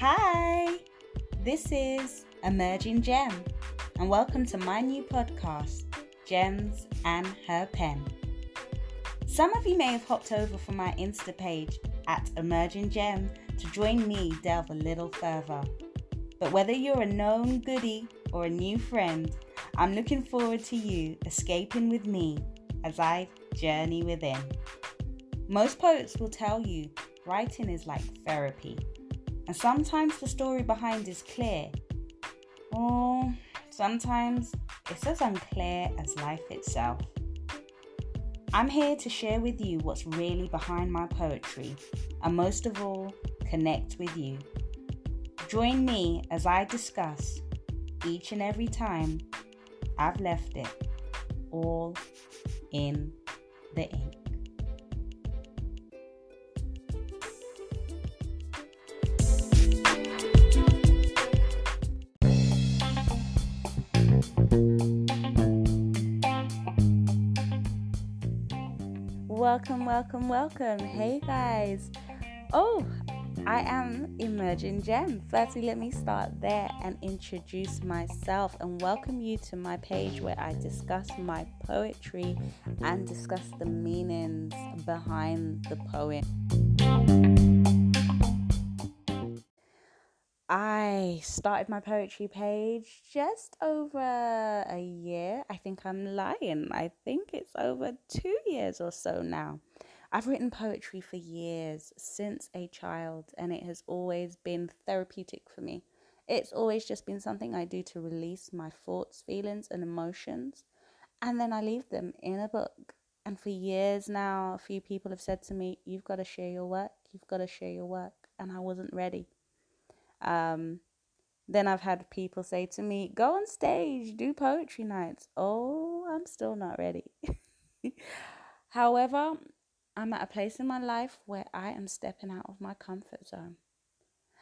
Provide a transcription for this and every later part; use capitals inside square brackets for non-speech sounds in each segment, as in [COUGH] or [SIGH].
Hi, this is Emerging Gem, and welcome to my new podcast, Gems and Her Pen. Some of you may have hopped over from my Insta page at Emerging Gem to join me delve a little further. But whether you're a known goodie or a new friend, I'm looking forward to you escaping with me as I journey within. Most poets will tell you writing is like therapy, and sometimes the story behind is clear, or sometimes it's as unclear as life itself. I'm here to share with you what's really behind my poetry, and most of all, connect with you. Join me as I discuss each and every time I've left it all in the ink. Welcome, welcome, welcome. Hey guys. Oh, I am Emerging Gem. Firstly, let me start there and introduce myself and welcome you to my page where I discuss my poetry and discuss the meanings behind the poem. I started my poetry page just over a year. I think I'm lying. I think it's over two years or so now. I've written poetry for years, since a child, and it has always been therapeutic for me. It's always just been something I do to release my thoughts, feelings, and emotions, and then I leave them in a book. And for years now, a few people have said to me, You've got to share your work, you've got to share your work. And I wasn't ready. Um, then I've had people say to me, Go on stage, do poetry nights. Oh, I'm still not ready. [LAUGHS] However, I'm at a place in my life where I am stepping out of my comfort zone.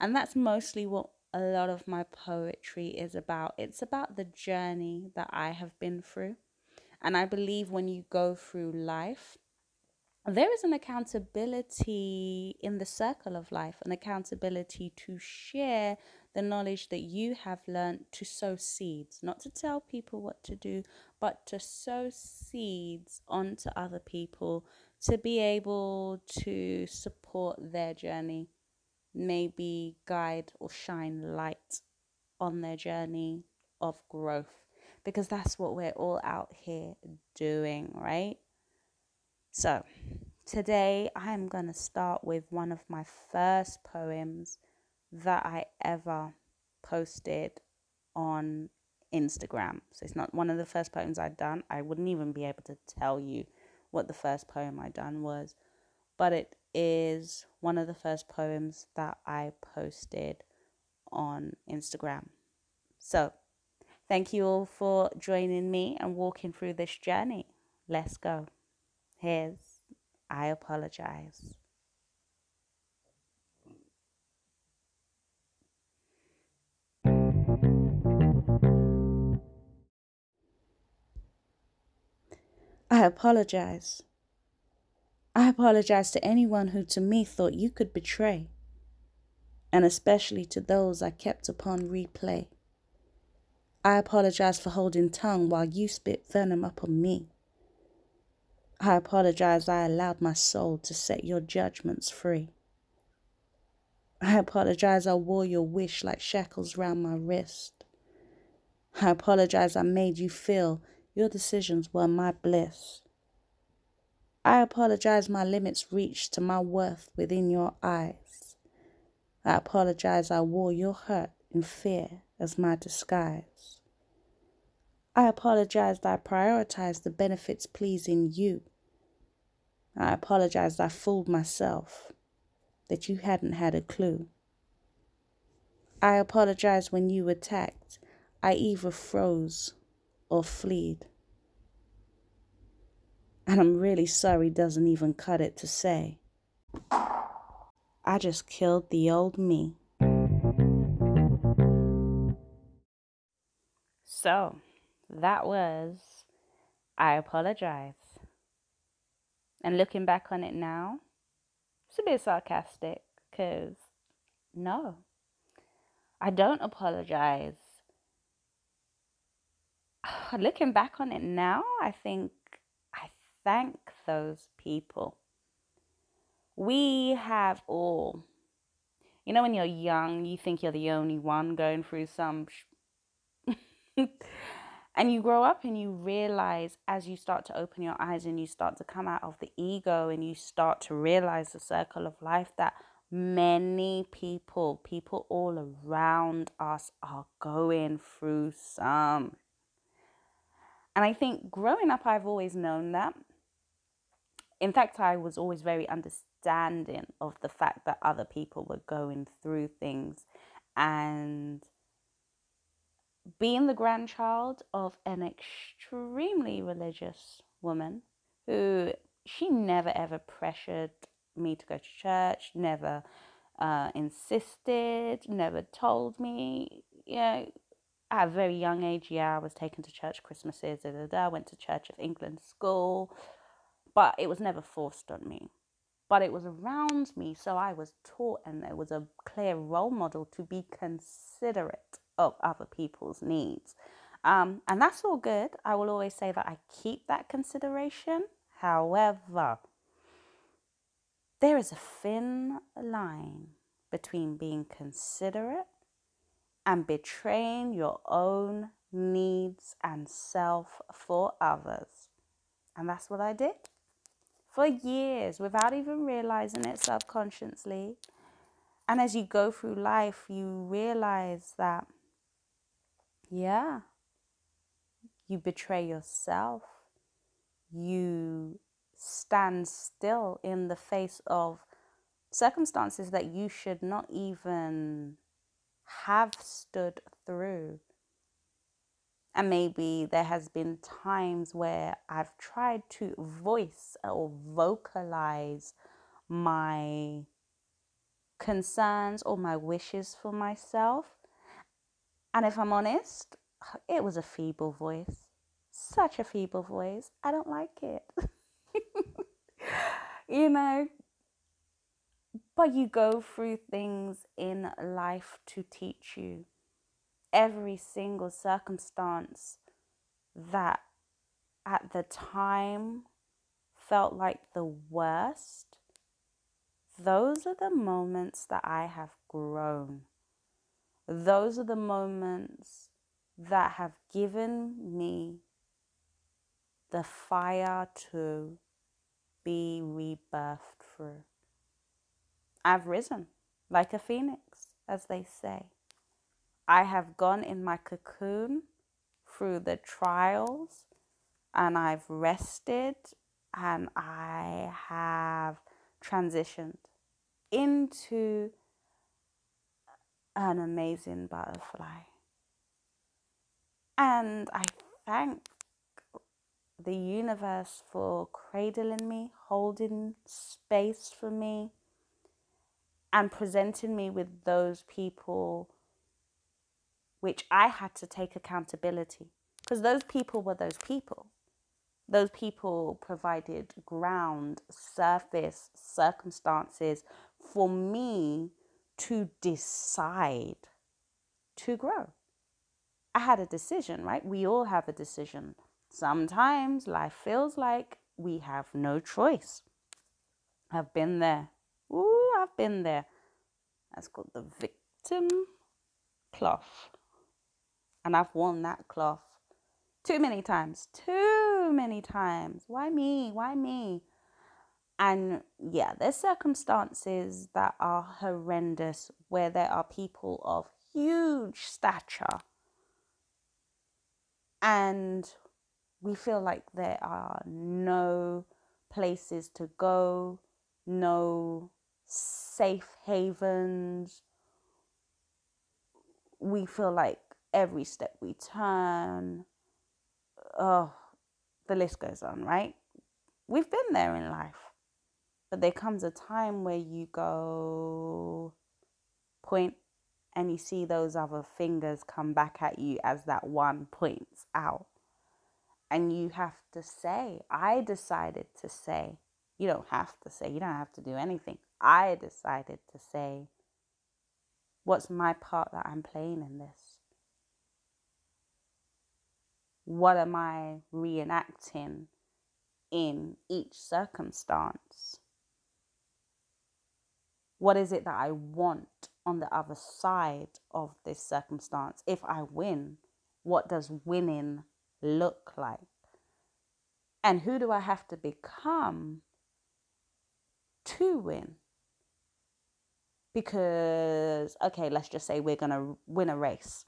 And that's mostly what a lot of my poetry is about. It's about the journey that I have been through. And I believe when you go through life, there is an accountability in the circle of life, an accountability to share the knowledge that you have learned to sow seeds, not to tell people what to do, but to sow seeds onto other people to be able to support their journey, maybe guide or shine light on their journey of growth, because that's what we're all out here doing, right? So, today I'm going to start with one of my first poems that I ever posted on Instagram. So, it's not one of the first poems I'd done. I wouldn't even be able to tell you what the first poem I'd done was, but it is one of the first poems that I posted on Instagram. So, thank you all for joining me and walking through this journey. Let's go. Here's I apologize. I apologize. I apologize to anyone who to me thought you could betray, and especially to those I kept upon replay. I apologize for holding tongue while you spit venom upon me. I apologize I allowed my soul to set your judgments free. I apologize I wore your wish like shackles round my wrist. I apologize I made you feel your decisions were my bliss. I apologize my limits reached to my worth within your eyes. I apologize I wore your hurt in fear as my disguise. I apologize that I prioritized the benefits pleasing you. I apologize I fooled myself, that you hadn't had a clue. I apologize when you attacked, I either froze or fleed. And I'm really sorry doesn't even cut it to say. I just killed the old me. So, that was I Apologize. And looking back on it now, it's a bit sarcastic because no, I don't apologize. [SIGHS] Looking back on it now, I think I thank those people. We have all, you know, when you're young, you think you're the only one going through some. Sh- [LAUGHS] and you grow up and you realize as you start to open your eyes and you start to come out of the ego and you start to realize the circle of life that many people, people all around us, are going through some. And I think growing up, I've always known that. In fact, I was always very understanding of the fact that other people were going through things. And being the grandchild of an extremely religious woman who she never ever pressured me to go to church, never uh, insisted, never told me. You know, at a very young age, yeah, I was taken to church Christmases, da, da, da, went to Church of England school, but it was never forced on me. But it was around me, so I was taught, and there was a clear role model to be considerate of other people's needs. Um, and that's all good. I will always say that I keep that consideration. However, there is a thin line between being considerate and betraying your own needs and self for others. And that's what I did for years without even realizing it subconsciously. And as you go through life, you realize that, yeah, you betray yourself. You stand still in the face of circumstances that you should not even have stood through. And maybe there has been times where I've tried to voice or vocalize my concerns or my wishes for myself. And if I'm honest, [SIGHS] it was a feeble voice. Such a feeble voice. I don't like it. [LAUGHS] you know, but you go through things in life to teach you. Every single circumstance that at the time felt like the worst, those are the moments that I have grown. Those are the moments that have given me the fire to be rebirthed through. I've risen like a phoenix, as they say. I have gone in my cocoon through the trials and I've rested and I have transitioned into an amazing butterfly. And I thank the universe for cradling me, holding space for me, and presenting me with those people which I had to take accountability. Because those people were those people. Those people provided ground, surface, circumstances for me to decide to grow. I had a decision, right? We all have a decision. Sometimes life feels like we have no choice. I've been there. Ooh, I've been there. That's called the victim cloth. And I've worn that cloth too many times. Too many times. Why me? Why me? And yeah, there's circumstances that are horrendous where there are people of huge stature and we feel like there are no places to go, no safe havens. We feel like every step we turn, oh, the list goes on, right? We've been there in life. But there comes a time where you go point and you see those other fingers come back at you as that one points out. And you have to say, I decided to say, you don't have to say, you don't have to do anything. I decided to say, What's my part that I'm playing in this? What am I reenacting in each circumstance? What is it that I want on the other side of this circumstance? If I win, what does winning look like? And who do I have to become to win? Because, okay, let's just say we're going to win a race.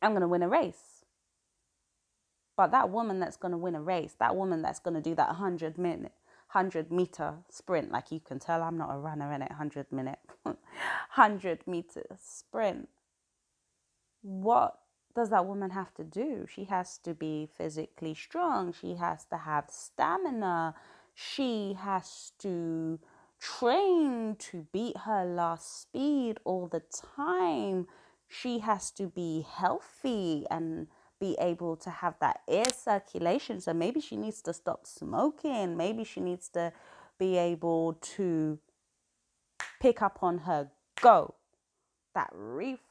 I'm going to win a race. But that woman that's going to win a race, that woman that's going to do that 100 minute 100 meter sprint. Like you can tell, I'm not a runner in it, 100 minute, [LAUGHS] 100 meter sprint. What does that woman have to do? She has to be physically strong. She has to have stamina. She has to train to beat her last speed all the time. She has to be healthy and be able to have that air circulation. So maybe she needs to stop smoking. Maybe she needs to be able to pick up on her go, that reflex.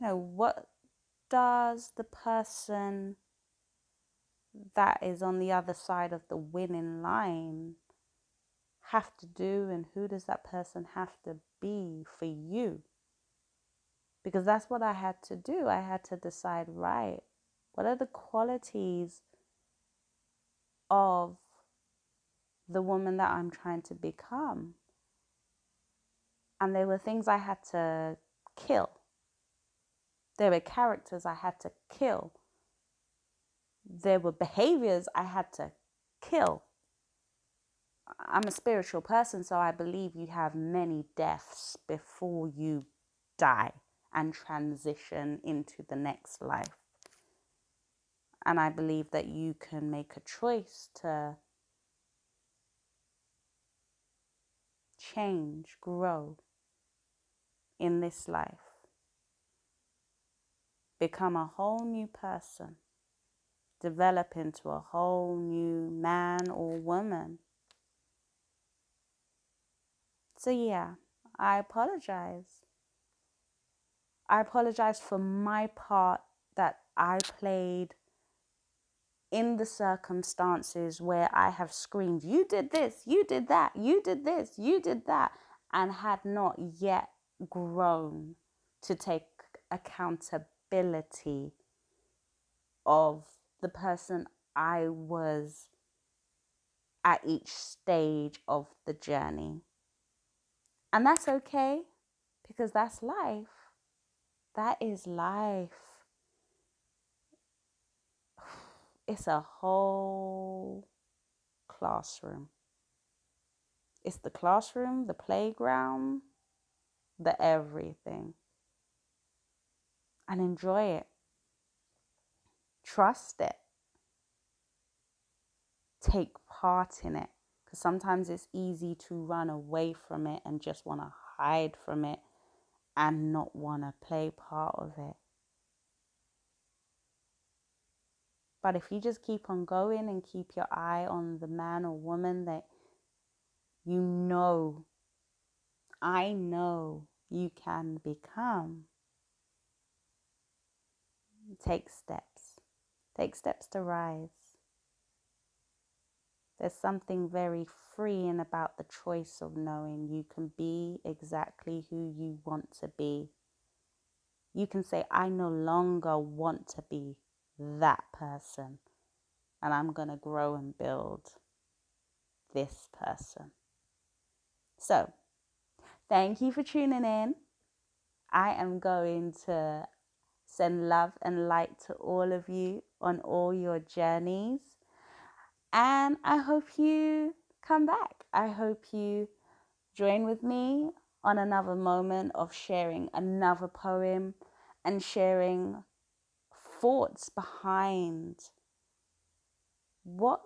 You know, what does the person that is on the other side of the winning line have to do, and who does that person have to be for you? Because that's what I had to do. I had to decide right, what are the qualities of the woman that I'm trying to become? And there were things I had to kill. There were characters I had to kill. There were behaviors I had to kill. I'm a spiritual person, so I believe you have many deaths before you die and transition into the next life. And I believe that you can make a choice to change, grow in this life, become a whole new person, develop into a whole new man or woman. So, yeah, I apologize I apologize for my part that I played in the circumstances where I have screamed, You did this, you did that, you did this, you did that, and had not yet grown to take accountability of the person I was at each stage of the journey. And that's okay because that's life. That is life. [SIGHS] It's a whole classroom. It's the classroom, the playground, the everything. And enjoy it. Trust it. Take part in it. Because sometimes it's easy to run away from it and just want to hide from it and not want to play part of it. But if you just keep on going and keep your eye on the man or woman that you know, I know you can become, take steps. Take steps to rise. There's something very freeing about the choice of knowing you can be exactly who you want to be. You can say, I no longer want to be that person, and I'm going to grow and build this person. So, thank you for tuning in. I am going to send love and light to all of you on all your journeys. And I hope you come back. I hope you join with me on another moment of sharing another poem and sharing thoughts behind what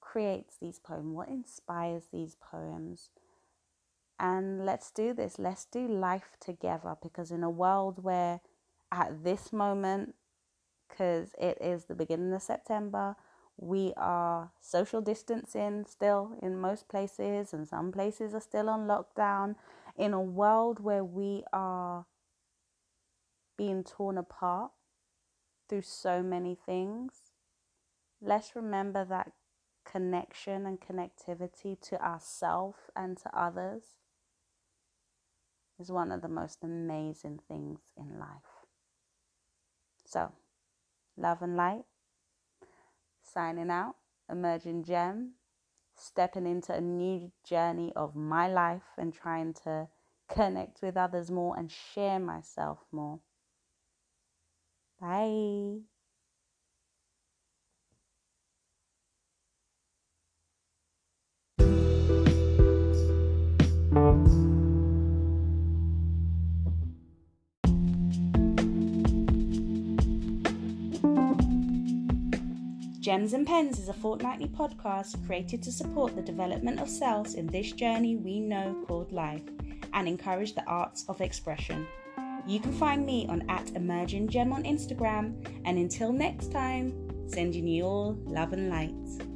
creates these poems, what inspires these poems. And let's do this. Let's do life together because, in a world where at this moment, because it is the beginning of September, We are social distancing still in most places, and some places are still on lockdown. In a world where we are being torn apart through so many things, let's remember that connection and connectivity to ourselves and to others is one of the most amazing things in life. So, love and light, signing out, emerging gem, stepping into a new journey of my life and trying to connect with others more and share myself more. Bye. Gems and Pens is a fortnightly podcast created to support the development of selves in this journey we know called life and encourage the arts of expression. You can find me on at Emerging Gem on Instagram. And until next time, sending you all love and light.